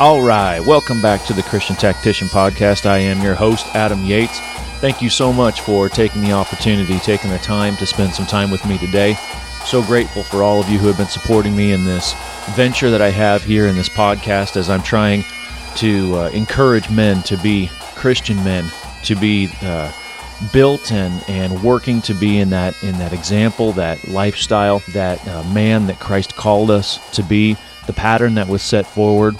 All right, welcome back to the Christian Tactician Podcast. I am your host, Adam Yates. Thank you so much for taking the opportunity, taking the time to spend some time with me today. So grateful for all of you who have been supporting me in this venture that I have here in this podcast as I'm trying to uh, encourage men to be Christian men, to be uh, built and, and working to be in that in that example, that lifestyle, that uh, man that Christ called us to be, the pattern that was set forward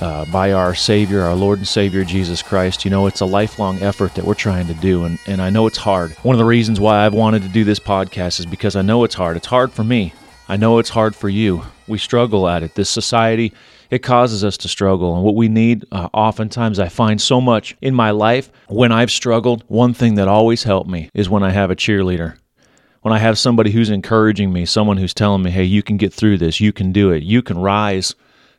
uh, by our Savior, our Lord and Savior Jesus Christ. You know, it's a lifelong effort that we're trying to do, and, and I know it's hard. One of the reasons why I've wanted to do this podcast is because I know it's hard. It's hard for me. I know it's hard for you. We struggle at it. This society, it causes us to struggle. And what we need, uh, oftentimes, I find so much in my life when I've struggled, one thing that always helped me is when I have a cheerleader. When I have somebody who's encouraging me, someone who's telling me, hey, you can get through this, you can do it, you can rise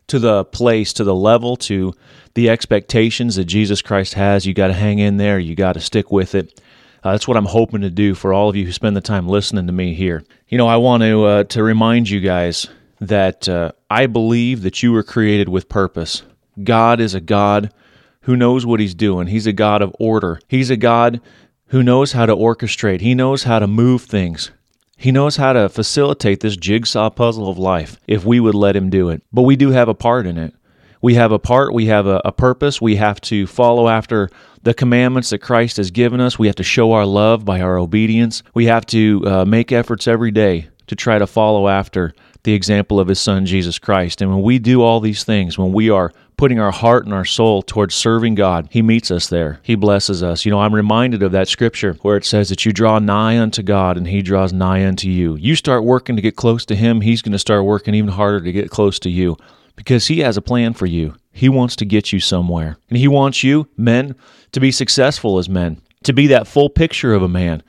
to the place, to the level, to the expectations that Jesus Christ has. You got to hang in there. You got to stick with it. Uh, that's what I'm hoping to do for all of you who spend the time listening to me here. You know, I want to uh, to remind you guys that uh, I believe that you were created with purpose. God is a God who knows what He's doing. He's a God of order. He's a God who knows how to orchestrate. He knows how to move things. He knows how to facilitate this jigsaw puzzle of life if we would let Him do it. But we do have a part in it. We have a part, we have a, a, purpose, we have to follow after the commandments that Christ has given us. We have to show our love by our obedience. We have to uh, make efforts every day to try to follow after the example of His Son, Jesus Christ. And when we do all these things, when we are putting our heart and our soul towards serving God, He meets us there. He blesses us. You know, I'm reminded of that scripture where it says that you draw nigh unto God and He draws nigh unto you. You start working to get close to Him, He's going to start working even harder to get close to you because He has a plan for you. He wants to get you somewhere. And He wants you, men, to be successful as men, to be that full picture of a man,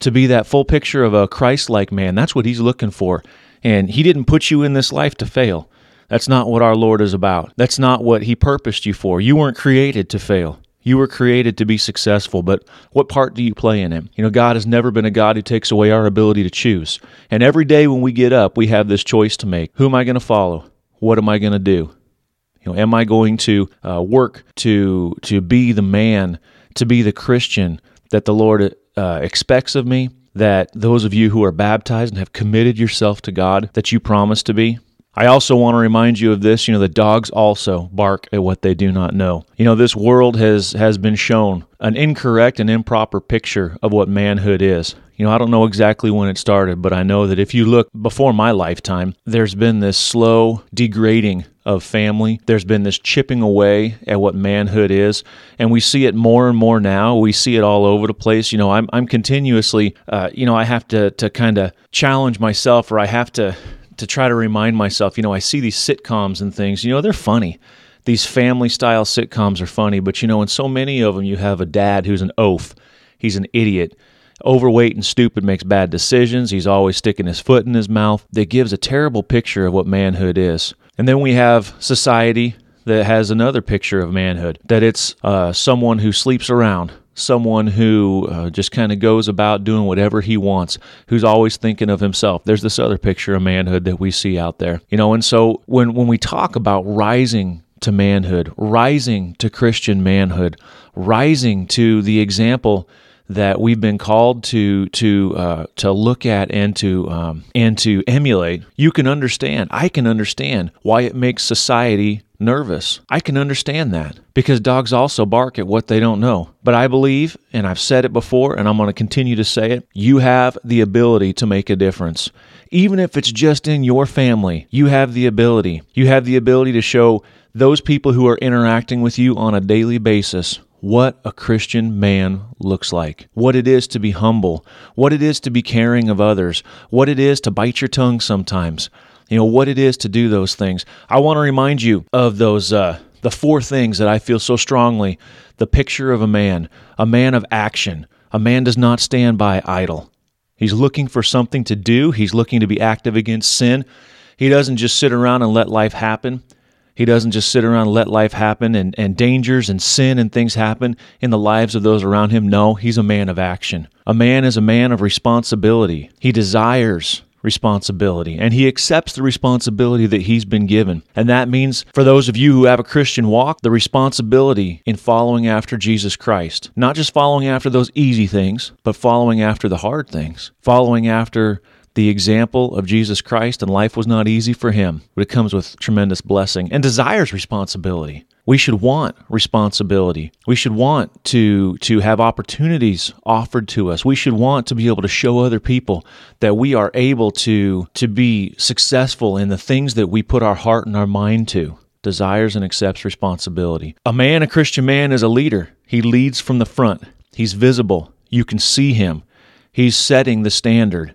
to be that full picture of a Christ like man. That's what He's looking for. And He didn't put you in this life to fail. That's not what our Lord is about. That's not what He purposed you for. You weren't created to fail. You were created to be successful, but what part do you play in it? You know, God has never been a God who takes away our ability to choose. And every day when we get up, we have this choice to make. Who am I going to follow? What am I going to do? You know, am I going to uh, work to to be the man, to be the Christian that the Lord uh, expects of me? That those of you who are baptized and have committed yourself to God, that you promise to be. I also want to remind you of this, you know, the dogs also bark at what they do not know. You know, this world has has been shown an incorrect and improper picture of what manhood is. You know, I don't know exactly when it started, but I know that if you look before my lifetime, there's been this slow degrading of family. There's been this chipping away at what manhood is, and we see it more and more now. We see it all over the place. You know, I'm I'm continuously, uh, you know, I have to to kind of challenge myself, or I have to to try to remind myself, you know, I see these sitcoms and things, you know, they're funny. These family style sitcoms are funny, but you know, in so many of them, you have a dad who's an oaf. He's an idiot. Overweight and stupid makes bad decisions. He's always sticking his foot in his mouth. That gives a terrible picture of what manhood is. And then we have society that has another picture of manhood that it's uh, someone who sleeps around, someone who uh, just kind of goes about doing whatever he wants, who's always thinking of himself. There's this other picture of manhood that we see out there. You know, and so when when we talk about rising to manhood, rising to Christian manhood, rising to the example that we've been called to to uh, to look at and to um, and to emulate, you can understand. I can understand why it makes society nervous. I can understand that because dogs also bark at what they don't know. But I believe, and I've said it before, and I'm going to continue to say it, you have the ability to make a difference. Even if it's just in your family, you have the ability. You have the ability to show those people who are interacting with you on a daily basis what a Christian man looks like, what it is to be humble, what it is to be caring of others, what it is to bite your tongue sometimes, you know, what it is to do those things. I want to remind you of those, uh, the four things that I feel so strongly the picture of a man, a man of action. A man does not stand by idle. He's looking for something to do, he's looking to be active against sin. He doesn't just sit around and let life happen. He doesn't just sit around and let life happen and, and dangers and sin and things happen in the lives of those around him. No, he's a man of action. A man is a man of responsibility. He desires responsibility and he accepts the responsibility that he's been given. And that means for those of you who have a Christian walk, the responsibility in following after Jesus Christ. Not just following after those easy things, but following after the hard things. Following after the example of Jesus Christ, and life was not easy for him, but it comes with tremendous blessing and desires responsibility. We should want responsibility. We should want to to have opportunities offered to us. We should want to be able to show other people that we are able to to be successful in the things that we put our heart and our mind to. Desires and accepts responsibility. A man, a Christian man, is a leader. He leads from the front. He's visible. You can see him. He's setting the standard.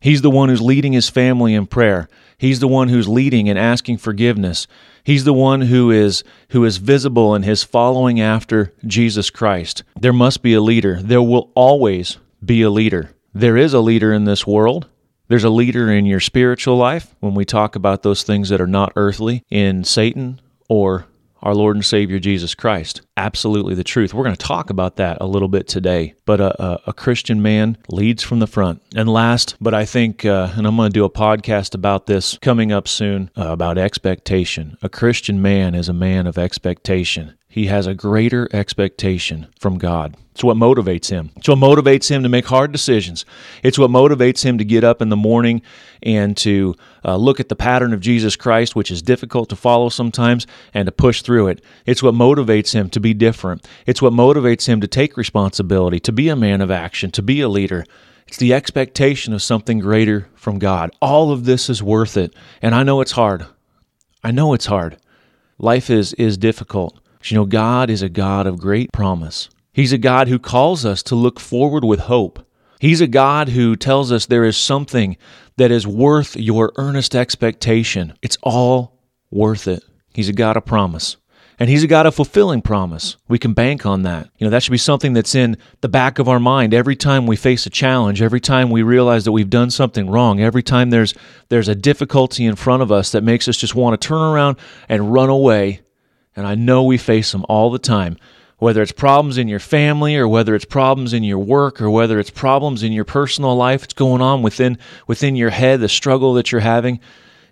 He's the one who's leading his family in prayer. He's the one who's leading and asking forgiveness. He's the one who is who is visible in his following after Jesus Christ. There must be a leader. There will always be a leader. There is a leader in this world. There's a leader in your spiritual life when we talk about those things that are not earthly in Satan or our Lord and Savior Jesus Christ. Absolutely the truth. We're going to talk about that a little bit today. But a, a, a Christian man leads from the front. And last, but I think, uh, and I'm going to do a podcast about this coming up soon uh, about expectation. A Christian man is a man of expectation. He has a greater expectation from God. It's what motivates him. It's what motivates him to make hard decisions. It's what motivates him to get up in the morning and to uh, look at the pattern of Jesus Christ, which is difficult to follow sometimes, and to push through it. It's what motivates him to be different. It's what motivates him to take responsibility, to be a man of action, to be a leader. It's the expectation of something greater from God. All of this is worth it. And I know it's hard. I know it's hard. Life is, is difficult. You know, God is a God of great promise. He's a God who calls us to look forward with hope. He's a God who tells us there is something that is worth your earnest expectation. It's all worth it. He's a God of promise. And he's a God of fulfilling promise. We can bank on that. You know, that should be something that's in the back of our mind every time we face a challenge, every time we realize that we've done something wrong, every time there's there's a difficulty in front of us that makes us just want to turn around and run away. And I know we face them all the time whether it's problems in your family or whether it's problems in your work or whether it's problems in your personal life it's going on within within your head the struggle that you're having.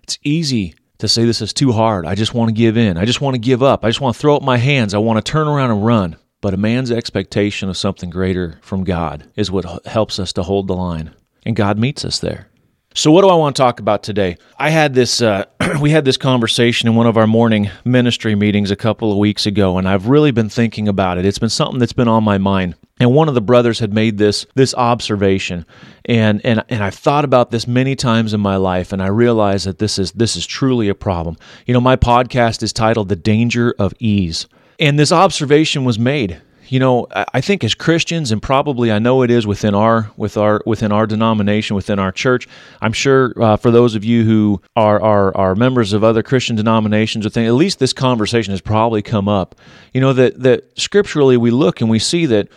It's easy to say this is too hard. I just want to give in. I just want to give up. I just want to throw up my hands. I want to turn around and run. But a man's expectation of something greater from god is what helps us to hold the line. And god meets us there so, what do I want to talk about today? I had this, uh, we had this conversation in one of our morning ministry meetings a couple of weeks ago, and I've really been thinking about it. It's been something that's been on my mind. And one of the brothers had made this this observation, and and and I've thought about this many times in my life, and I realize that this is this is truly a problem. You know, my podcast is titled "The Danger of Ease," and this observation was made you know, I think as Christians, and probably I know it is within our with our within our denomination, within our church. I'm sure uh, for those of you who are, are are members of other Christian denominations, or things, at least this conversation has probably come up. You know that that scripturally we look and we see that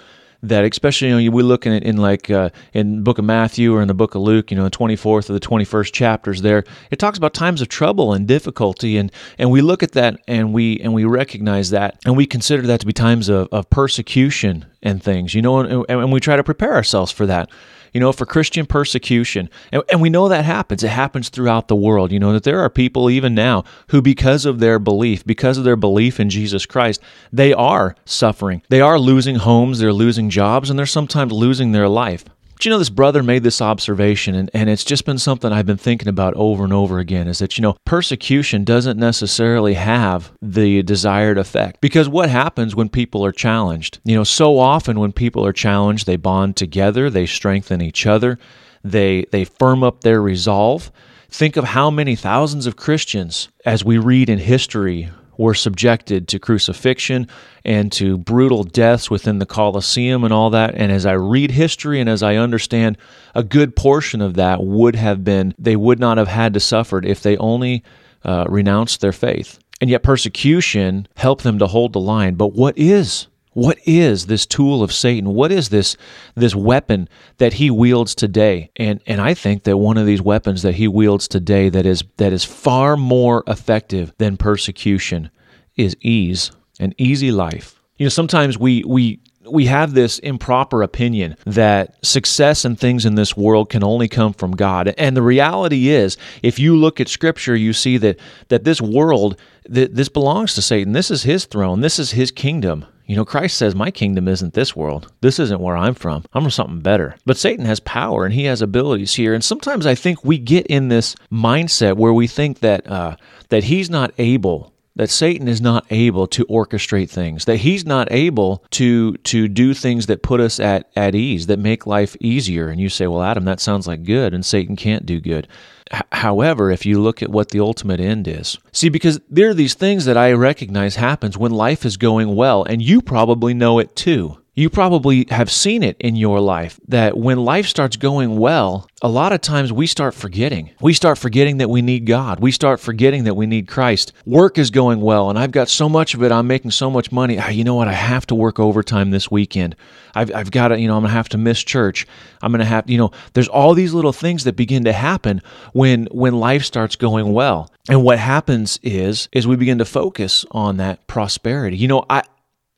that especially you know we look in it in like uh, in book of Matthew or in the book of Luke, you know, the 24th or the 21st chapters there, it talks about times of trouble and difficulty and and we look at that and we and we recognize that and we consider that to be times of, of persecution and things, you know, and, and we try to prepare ourselves for that you know, for Christian persecution. And, and, we know that happens. It happens throughout the world. You know, that there are people even now who, because of their belief, because of their belief in Jesus Christ, they are suffering. They are losing homes, they're losing jobs, and they're sometimes losing their life. But you know, this brother made this observation, and, and it's just been something I've been thinking about over and over again is that, you know, persecution doesn't necessarily have the desired effect. Because what happens when people are challenged? You know, so often when people are challenged, they bond together, they strengthen each other, they, they firm up their resolve. Think of how many thousands of Christians, as we read in history, were subjected to crucifixion and to brutal deaths within the Colosseum and all that. And as I read history and as I understand, a good portion of that would have been, they would not have had to suffer if they only uh, renounced their faith. And yet persecution helped them to hold the line. But what is what is this tool of Satan? What is this this weapon that he wields today? And and I think that one of these weapons that he wields today that is that is far more effective than persecution is ease, an easy life. You know, sometimes we we we have this improper opinion that success and things in this world can only come from God. And the reality is, if you look at scripture, you see that that this world that this belongs to Satan. This is his throne. This is his kingdom. You know, Christ says, My kingdom isn't this world. This isn't where I'm from. I'm from something better. But Satan has power and he has abilities here. And sometimes I think we get in this mindset where we think that uh, that he's not able that Satan is not able to orchestrate things, that he's not able to to do things that put us at, at ease, that make life easier. And you say, well, Adam, that sounds like good, and Satan can't do good. H- however, if you look at what the ultimate end is, see, because there are these things that I recognize happens when life is going well, and you probably know it too. You probably have seen it in your life that when life starts going well, a lot of times we start forgetting. We start forgetting that we need God. We start forgetting that we need Christ. Work is going well, and I've got so much of it. I'm making so much money. Ah, you know what? I have to work overtime this weekend. I've, I've got to, you know, I'm going to have to miss church. I'm going to have, you know, there's all these little things that begin to happen when when life starts going well. And what happens is is we begin to focus on that prosperity. You know, I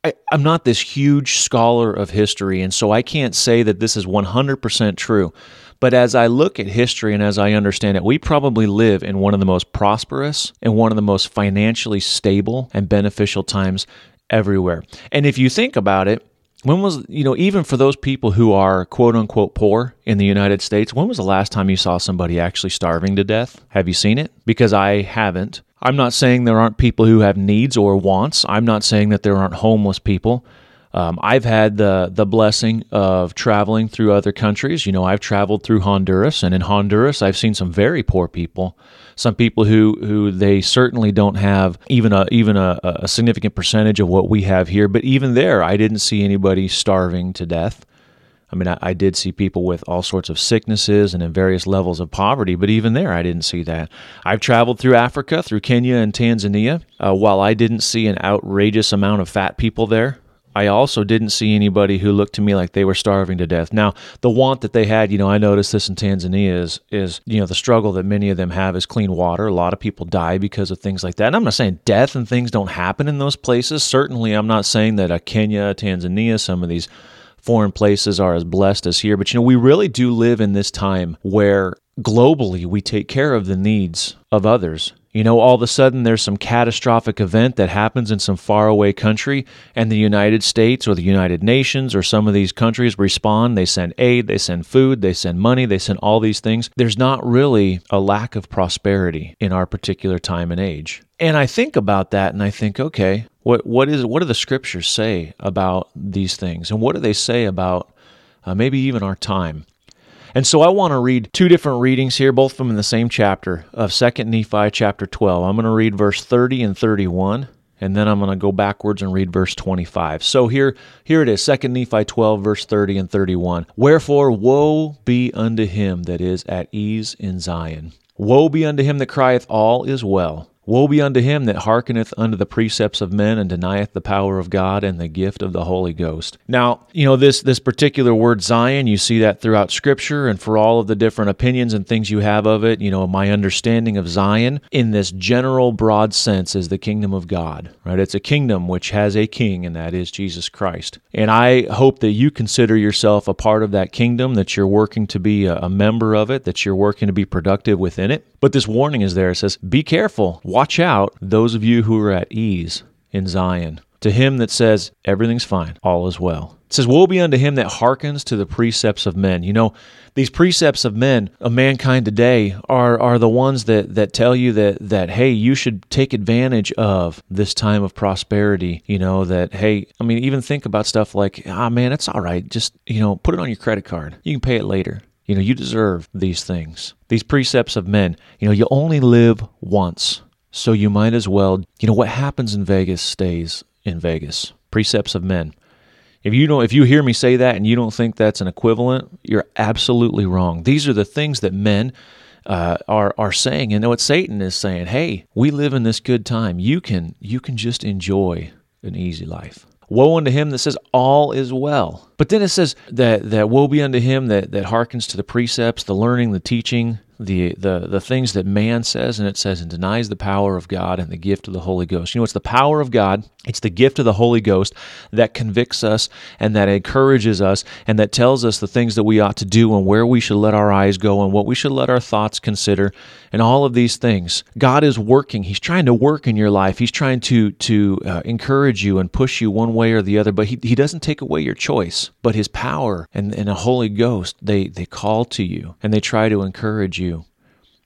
I, am not this huge scholar of history, and so I can't say that this is 100% true. But as I look at history and as I understand it, we probably live in one of the most prosperous and one of the most financially stable and beneficial times everywhere. And if you think about it, when was, you know, even for those people who are quote unquote poor in the United States, when was the last time you saw somebody actually starving to death? Have you seen it? Because I haven't. I'm not saying there aren't people who have needs or wants. I'm not saying that there aren't homeless people. Um, I've had the the blessing of traveling through other countries. You know, I've traveled through Honduras, and in Honduras, I've seen some very poor people. Some people who who they certainly don't have even a even a, a significant percentage of what we have here. But even there, I didn't see anybody starving to death. I mean, I, I, did see people with all sorts of sicknesses and in various levels of poverty, but even there, I didn't see that. I've traveled through Africa, through Kenya and Tanzania. Uh, while I didn't see an outrageous amount of fat people there, I also didn't see anybody who looked to me like they were starving to death. Now, the want that they had, you know, I noticed this in Tanzania is, is, you know, the struggle that many of them have is clean water. A lot of people die because of things like that. And I'm not saying death and things don't happen in those places. Certainly, I'm not saying that a Kenya, Tanzania, some of these foreign places are as blessed as here. But you know, we really do live in this time where globally we take care of the needs of others. You know, all of a sudden there's some catastrophic event that happens in some faraway country, and the United States or the United Nations or some of these countries respond. They send aid, they send food, they send money, they send all these things. There's not really a lack of prosperity in our particular time and age. And I think about that and I think, okay, what what is what do the scriptures say about these things, and what do they say about uh, maybe even our time? And so I want to read two different readings here, both them in the same chapter of Second Nephi chapter 12. I'm going to read verse 30 and 31, and then I'm going to go backwards and read verse 25. So here, here it is, Second Nephi 12, verse 30 and 31. Wherefore, woe be unto him that is at ease in Zion. Woe be unto him that crieth, All is well Woe be unto him that hearkeneth unto the precepts of men and denieth the power of God and the gift of the Holy Ghost. Now, you know, this this particular word Zion, you see that throughout scripture and for all of the different opinions and things you have of it, you know, my understanding of Zion in this general broad sense is the kingdom of God, right? It's a kingdom which has a king and that is Jesus Christ. And I hope that you consider yourself a part of that kingdom, that you're working to be a, a member of it, that you're working to be productive within it. But this warning is there. It says, "Be careful Watch out, those of you who are at ease in Zion. To him that says, Everything's fine, all is well. It says, Woe be unto him that hearkens to the precepts of men. You know, these precepts of men, of mankind today, are, are the ones that, that tell you that, that, hey, you should take advantage of this time of prosperity. You know, that, hey, I mean, even think about stuff like, ah, man, it's all right. Just, you know, put it on your credit card. You can pay it later. You know, you deserve these things. These precepts of men, you know, you only live once. So you might as well, you know, what happens in Vegas stays in Vegas. Precepts of men. If you don't if you hear me say that and you don't think that's an equivalent, you're absolutely wrong. These are the things that men uh, are are saying, and what Satan is saying. Hey, we live in this good time. You can you can just enjoy an easy life. Woe unto him that says all is well. But then it says that that woe be unto him that that hearkens to the precepts, the learning, the teaching, the the the things that man says, and it says and denies the power of God and the gift of the Holy Ghost. You know, it's the power of God, it's the gift of the Holy Ghost that convicts us and that encourages us and that tells us the things that we ought to do and where we should let our eyes go and what we should let our thoughts consider and all of these things. God is working. He's trying to work in your life. He's trying to to uh, encourage you and push you one way or the other, but he, he doesn't take away your choice. But his power and, and a Holy Ghost, they they call to you and they try to encourage you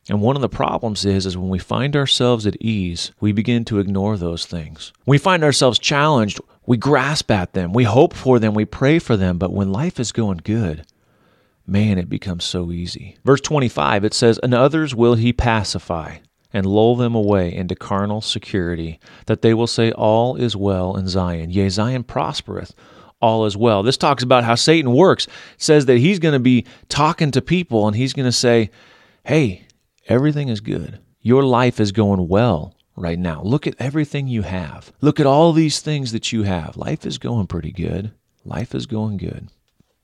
and one of the problems is is when we find ourselves at ease, we begin to ignore those things. We find ourselves challenged, we grasp at them, we hope for them, we pray for them, but when life is going good, man, it becomes so easy. Verse 25, it says, "And others will he pacify." and lull them away into carnal security, that they will say, All is well in Zion. Yea, Zion prospereth, all is well. This talks about how Satan works. Says that he's going to be talking to people and he's going to say, Hey, Everything is good. Your life is going well right now. Look at everything you have. Look at all these things that you have. Life is going pretty good. Life is going good.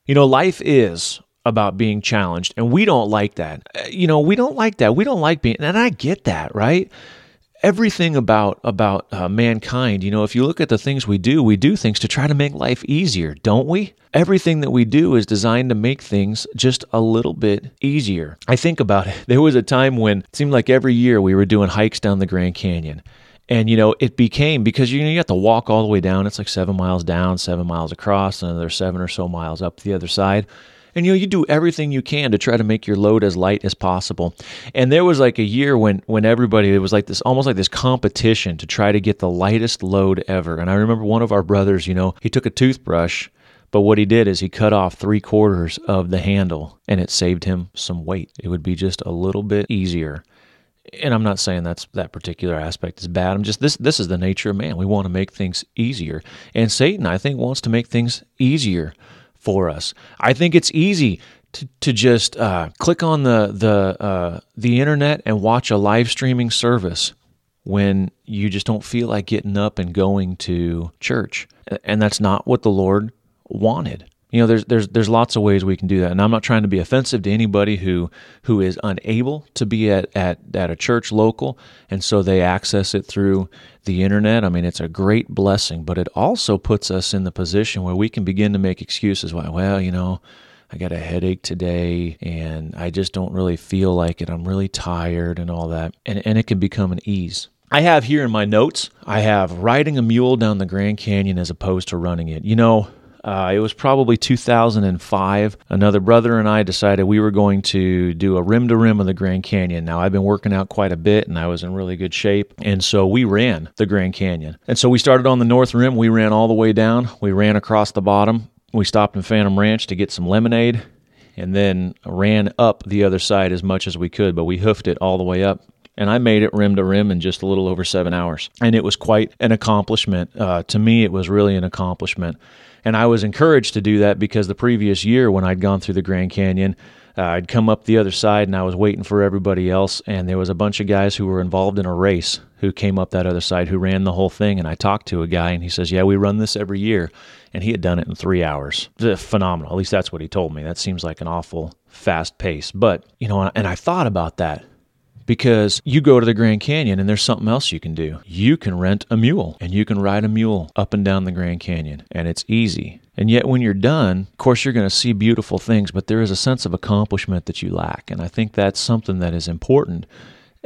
You know, life is about being challenged, and we don't like that. Uh, you know, we don't like that. We don't like being, and I get that, right? Everything about about uh, mankind you know if you look at the things we do we do things to try to make life easier don't we? Everything that we do is designed to make things just a little bit easier. I think about it. There was a time when it seemed like every year we were doing hikes down the grand canyon. And you know it became because you know you have to walk all the way down. It's like seven miles down seven miles across another seven or so miles up the other side and you know, you do everything you can to try to make your load as light as possible. And there was like a year when when everybody it was like this almost like this competition to try to get the lightest load ever. And I remember one of our brothers, you know, he took a toothbrush but what he did is he cut off three quarters of the handle and it saved him some weight. It would be just a little bit easier. And I'm not saying that's that particular aspect is bad. I'm just this this is the nature of man. We want to make things easier. And Satan, I think, wants to make things easier for us. I think it's easy to, to just uh, click on the the uh, the internet and watch a live streaming service when you just don't feel like getting up and going to church, and that's not what the Lord wanted you know there's there's there's lots of ways we can do that and i'm not trying to be offensive to anybody who who is unable to be at at, at a church local and so they access it through the internet i mean it's a great blessing but it also puts us in the position where we can begin to make excuses why well you know I got a headache today and I just don't really feel like it. I'm really tired and all that. And, and it can become an ease. I have here in my notes, I have riding a mule down the Grand Canyon as opposed to running it. You know, uh, it was probably 2005. Another brother and I decided we were going to do a rim to rim of the Grand Canyon. Now, I've been working out quite a bit and I was in really good shape. And so we ran the Grand Canyon. And so we started on the north rim. We ran all the way down. We ran across the bottom. We stopped in Phantom Ranch to get some lemonade and then ran up the other side as much as we could, but we hoofed it all the way up and I made it rim to rim in just a little over seven hours. And it was quite an accomplishment. Uh, to me, it was really an accomplishment. And I was encouraged to do that because the previous year, when I'd gone through the Grand Canyon, uh, I'd come up the other side and I was waiting for everybody else. And there was a bunch of guys who were involved in a race who came up that other side who ran the whole thing. And I talked to a guy and he says, Yeah, we run this every year. And he had done it in three hours. Phenomenal. At least that's what he told me. That seems like an awful fast pace. But, you know, and I thought about that because you go to the Grand Canyon and there's something else you can do. You can rent a mule and you can ride a mule up and down the Grand Canyon, and it's easy. And yet, when you're done, of course, you're going to see beautiful things, but there is a sense of accomplishment that you lack. And I think that's something that is important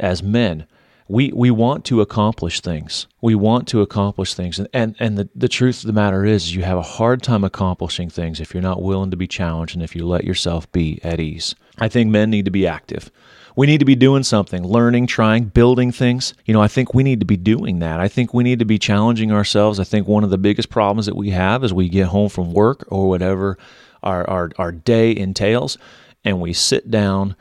as men. We, we want to accomplish things. We want to accomplish things. And, and, and the, the truth of the matter is, you have a hard time accomplishing things if you're not willing to be challenged and if you let yourself be at ease. I think men need to be active we need to be doing something, learning, trying, building things. You know, I think we need to be doing that. I think we need to be challenging ourselves. I think one of the biggest problems that we have is we get home from work or whatever our, our, our day entails, and we sit down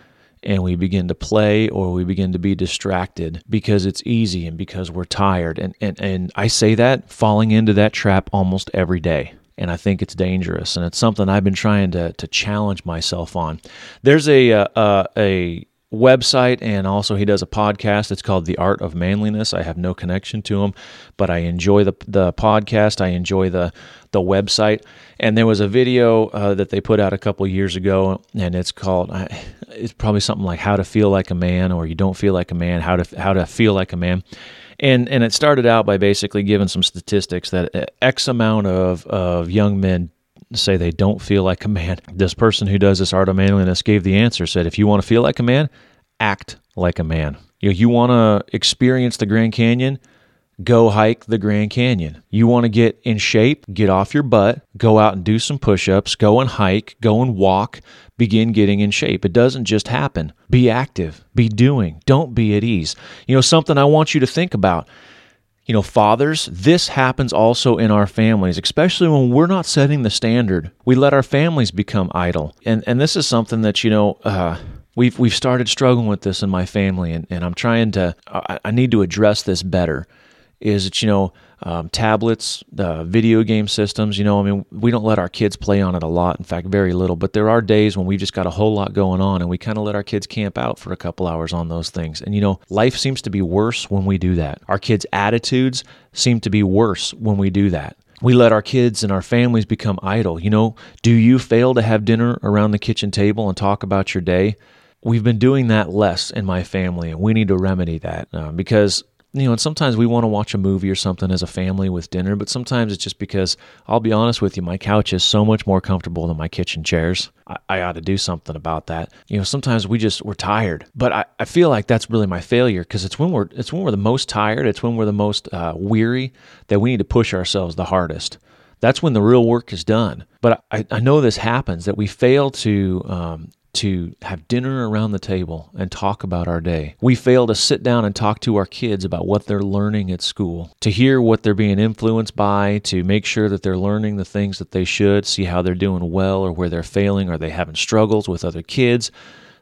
and we begin to play or we begin to be distracted because it's easy and because we're tired. And, and, and I say that falling into that trap almost every day and I think it's dangerous, and it's something I've been trying to to challenge myself on. There's a uh, uh, a website and also he does a podcast. It's called The Art of Manliness. I have no connection to him, but I enjoy the the podcast. I enjoy the the website. And there was a video uh, that they put out a couple years ago, and it's called it's probably something like "How to Feel Like a Man" or "You Don't Feel Like a Man." How to how to feel like a man. And and it started out by basically giving some statistics that uh, X amount of of young men say they don't feel like a man. This person who does this art of manliness gave the answer, said, if you want to feel like a man, act like a man. You, know, you want to experience the Grand Canyon, go hike the Grand Canyon. You want to get in shape, get off your butt, go out and do some push ups, go and hike, go and walk, begin getting in shape. It doesn't just happen. Be active, be doing, don't be at ease. You know, something I want you to think about you know, fathers, this happens also in our families, especially when we're not setting the standard. We let our families become idle. And and this is something that, you know, uh, we've we've started struggling with this in my family and, and I'm trying to I, I need to address this better. Is that, you know, um, tablets, uh, video game systems. You know, I mean, we don't let our kids play on it a lot. In fact, very little. But there are days when we've just got a whole lot going on, and we kind of let our kids camp out for a couple hours on those things. And you know, life seems to be worse when we do that. Our kids' attitudes seem to be worse when we do that. We let our kids and our families become idle. You know, do you fail to have dinner around the kitchen table and talk about your day? We've been doing that less in my family, and we need to remedy that uh, because you know, and sometimes we want to watch a movie or something as a family with dinner, but sometimes it's just because I'll be honest with you, my couch is so much more comfortable than my kitchen chairs. I, I ought to do something about that. You know, sometimes we just we're tired, but I, I feel like that's really my failure because it's when we're it's when we're the most tired, it's when we're the most uh, weary that we need to push ourselves the hardest. That's when the real work is done. But I, I know this happens that we fail to um, to have dinner around the table and talk about our day. We fail to sit down and talk to our kids about what they're learning at school, to hear what they're being influenced by, to make sure that they're learning the things that they should, see how they're doing well or where they're failing. Are they having struggles with other kids?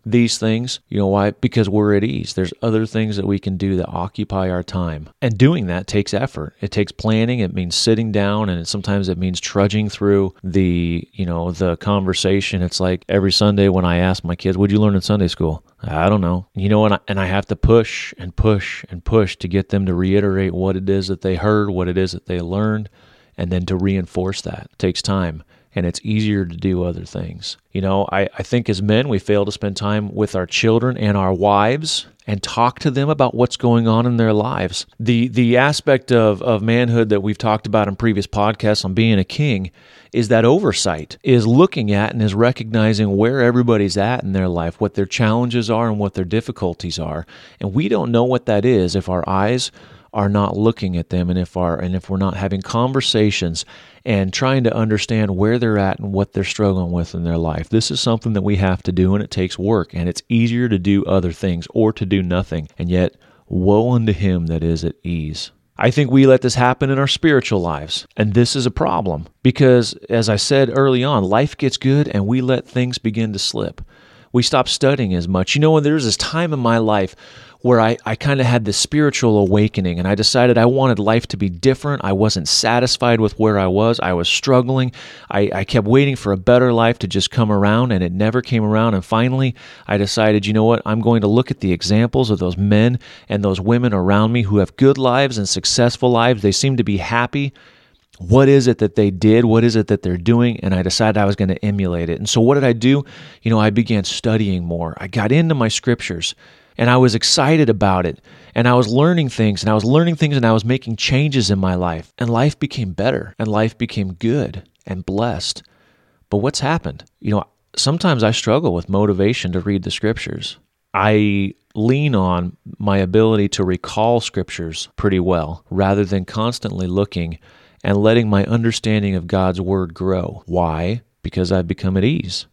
These things. You know why? Because we're at ease. There's other things that we can do that occupy our time. And doing that takes effort. It takes planning. It means sitting down and sometimes it means trudging through the, you know, the conversation. It's like every Sunday when I ask my kids, "What'd you learn in Sunday school?" I don't know. You know, and I, and I have to push and push and push to get them to reiterate what it is that they heard, what it is that they learned, and then to reinforce that. It takes time and it's easier to do other things. You know, I, I think as men, we fail to spend time with our children and our wives and talk to them about what's going on in their lives. The the aspect of, of manhood that we've talked about in previous podcasts on being a king is that oversight, is looking at and is recognizing where everybody's at in their life, what their challenges are and what their difficulties are. And we don't know what that is if our eyes are not looking at them and if our and if we're not having conversations and trying to understand where they're at and what they're struggling with in their life. This is something that we have to do and it takes work and it's easier to do other things or to do nothing. And yet woe unto him that is at ease. I think we let this happen in our spiritual lives. And this is a problem because, as I said early on, life gets good and we let things begin to slip. We stop studying as much. You know, when there's this time in my life where I, I kind of had this spiritual awakening and I decided I wanted life to be different. I wasn't satisfied with where I was. I was struggling. I, I kept waiting for a better life to just come around and it never came around. And finally, I decided, you know what? I'm going to look at the examples of those men and those women around me who have good lives and successful lives. They seem to be happy what is it that they did what is it that they're doing and i decided i was going to emulate it and so what did i do you know i began studying more i got into my scriptures and I was excited about it. And I was learning things and I was learning things and I was making changes in my life. And life became better and life became good and blessed. But what's happened? You know, sometimes I struggle with motivation to read the scriptures. I lean on my ability to recall scriptures pretty well rather than constantly looking and letting my understanding of God's word grow. Why? Because I've become at ease.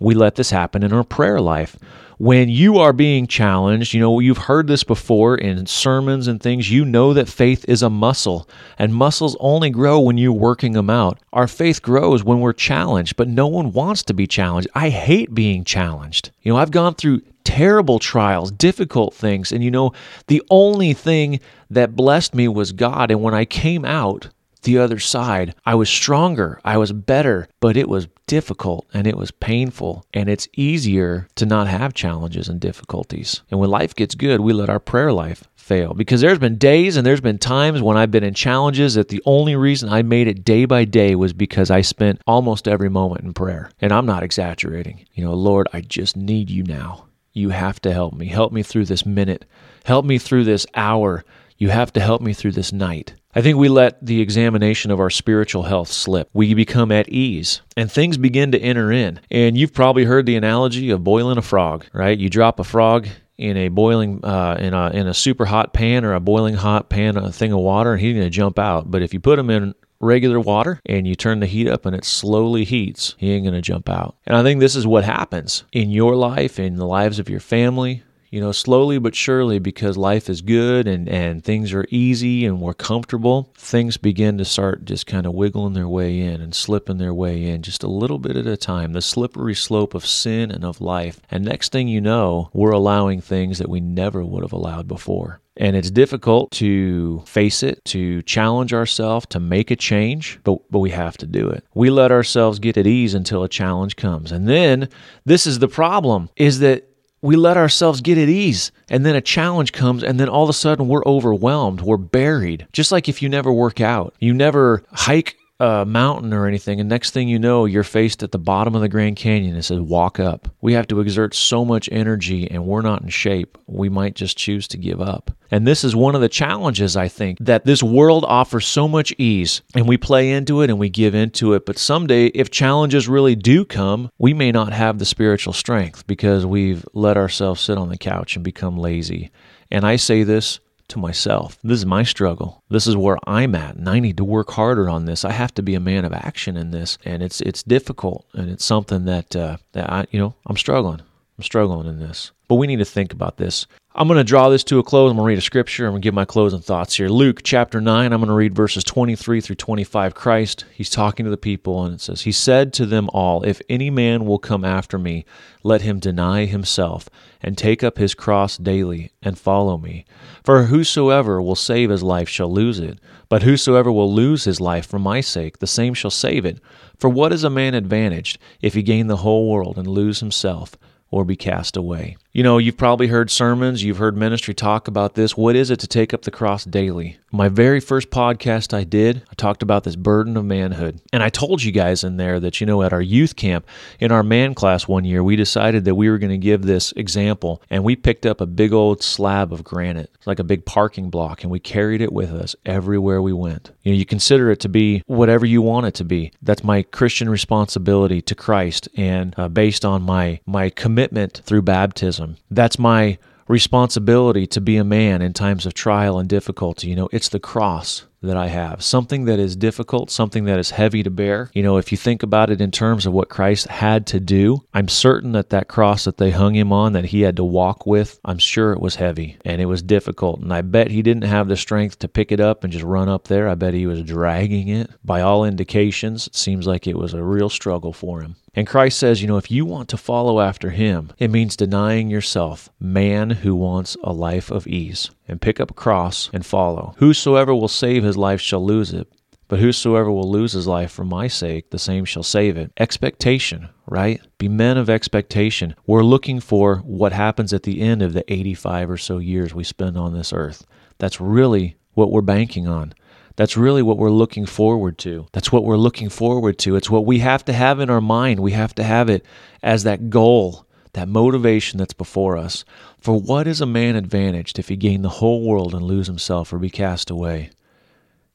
We let this happen in our prayer life when you are being challenged, you know, you've heard this before in sermons and things, you know that faith is a muscle, and muscles only grow when you're working them out. Our faith grows when we're challenged, but no one wants to be challenged. I hate being challenged. You know, I've gone through terrible trials, difficult things, and you know, the only thing that blessed me was God. And when I came out, the other side, I was stronger, I was better, but it was difficult and it was painful. And it's easier to not have challenges and difficulties. And when life gets good, we let our prayer life fail because there's been days and there's been times when I've been in challenges that the only reason I made it day by day was because I spent almost every moment in prayer. And I'm not exaggerating. You know, Lord, I just need you now. You have to help me. Help me through this minute. Help me through this hour. You have to help me through this night. I think we let the examination of our spiritual health slip. We become at ease and things begin to enter in. And you've probably heard the analogy of boiling a frog, right? You drop a frog in a boiling uh, in a in a super hot pan or a boiling hot pan a thing of water and he's going to jump out but if you put him in regular water and you turn the heat up and it slowly heats he ain't going to jump out and i think this is what happens in your life in the lives of your family you know, slowly but surely, because life is good and, and things are easy and we're comfortable, things begin to start just kind of wiggling their way in and slipping their way in just a little bit at a time. The slippery slope of sin and of life. And next thing you know, we're allowing things that we never would have allowed before. And it's difficult to face it, to challenge ourselves, to make a change, but, but we have to do it. We let ourselves get at ease until a challenge comes. And then this is the problem is that we let ourselves get at ease and then a challenge comes and then all of a sudden we're overwhelmed we're buried. Just like if you never work out you never hike a mountain or anything, and next thing you know, you're faced at the bottom of the Grand Canyon. It says walk up. We have to exert so much energy, and we're not in shape. We might just choose to give up. And this is one of the challenges, I think, that this world offers so much ease, and we play into it and we give into it. But someday, if challenges really do come, we may not have the spiritual strength because we've let ourselves sit on the couch and become lazy. And I say this to myself. This is my struggle. This is where I'm at, and I need to work harder on this. I have to be a man of action in this, and it's it's difficult, and it's something that uh, that I you know I'm struggling. I'm struggling in this, but we need to think about this. I'm going to draw this to a close. I'm going to read a scripture. I'm going to give my closing thoughts here. Luke chapter 9, I'm going to read verses 23 through 25. Christ, he's talking to the people, and it says, He said to them all, If any man will come after me, let him deny himself, and take up his cross daily, and follow me. For whosoever will save his life shall lose it, but whosoever will lose his life for my sake, the same shall save it. For what is a man advantaged if he gain the whole world and lose himself? Or be cast away. You know, you've probably heard sermons, you've heard ministry talk about this. What is it to take up the cross daily? My very first podcast I did, I talked about this burden of manhood. And I told you guys in there that, you know, at our youth camp, in our man class one year, we decided that we were going to give this example. And we picked up a big old slab of granite, like a big parking block, and we carried it with us everywhere we went. You know, you consider it to be whatever you want it to be. That's my Christian responsibility to Christ and uh, based on my, my commitment through baptism. That's my responsibility to be a man in times of trial and difficulty. You know, it's the cross that I have, something that is difficult, something that is heavy to bear. You know, if you think about it in terms of what Christ had to do, I'm certain that that cross that they hung him on, that he had to walk with, I'm sure it was heavy and it was difficult. And I bet he didn't have the strength to pick it up and just run up there. I bet he was dragging it. By all indications, it seems like it was a real struggle for him. And Christ says, you know, if you want to follow after him, it means denying yourself, man who wants a life of ease, and pick up a cross and follow. Whosoever will save his life shall lose it. But whosoever will lose his life for my sake, the same shall save it. Expectation, right? Be men of expectation. We're looking for what happens at the end of the 85 or so years we spend on this earth. That's really what we're banking on. That's really what we're looking forward to. That's what we're looking forward to. It's what we have to have in our mind. We have to have it as that goal, that motivation that's before us. For what is a man advantaged if he gain the whole world and lose himself or be cast away?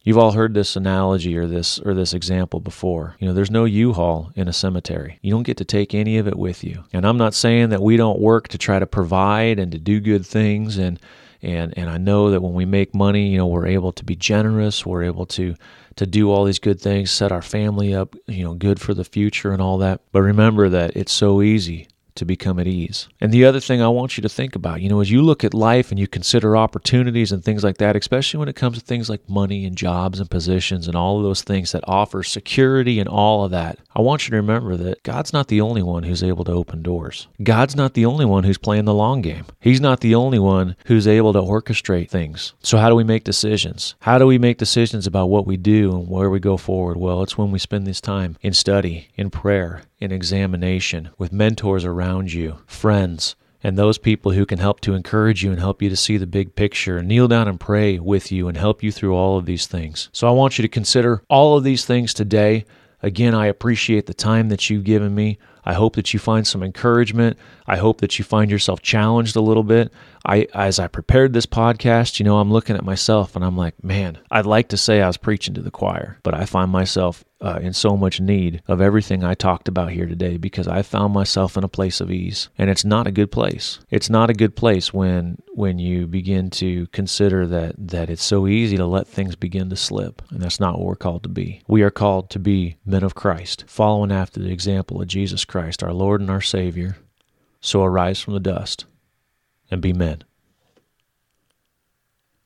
You've all heard this analogy or this or this example before. You know, there's no U-Haul in a cemetery. You don't get to take any of it with you. And I'm not saying that we don't work to try to provide and to do good things and and and I know that when we make money, you know, we're able to be generous, we're able to to do all these good things, set our family up, you know, good for the future and all that. But remember that it's so easy to become at ease. And the other thing I want you to think about, you know, as you look at life and you consider opportunities and things like that, especially when it comes to things like money and jobs and positions and all of those things that offer security and all of that, I want you to remember that God's not the only one who's able to open doors. God's not the only one who's playing the long game. He's not the only one who's able to orchestrate things. So, how do we make decisions? How do we make decisions about what we do and where we go forward? Well, it's when we spend this time in study, in prayer, in examination, with mentors around you, friends, and those people who can help to encourage you and help you to see the big picture and kneel down and pray with you and help you through all of these things. So I want you to consider all of these things today. Again, I appreciate the time that you've given me. I hope that you find some encouragement. I hope that you find yourself challenged a little bit. I as I prepared this podcast, you know, I'm looking at myself and I'm like, man, I'd like to say I was preaching to the choir, but I find myself uh, in so much need of everything I talked about here today because I found myself in a place of ease, and it's not a good place. It's not a good place when when you begin to consider that that it's so easy to let things begin to slip, and that's not what we're called to be. We are called to be men of Christ, following after the example of Jesus Christ, our Lord and our Savior. So arise from the dust and be men.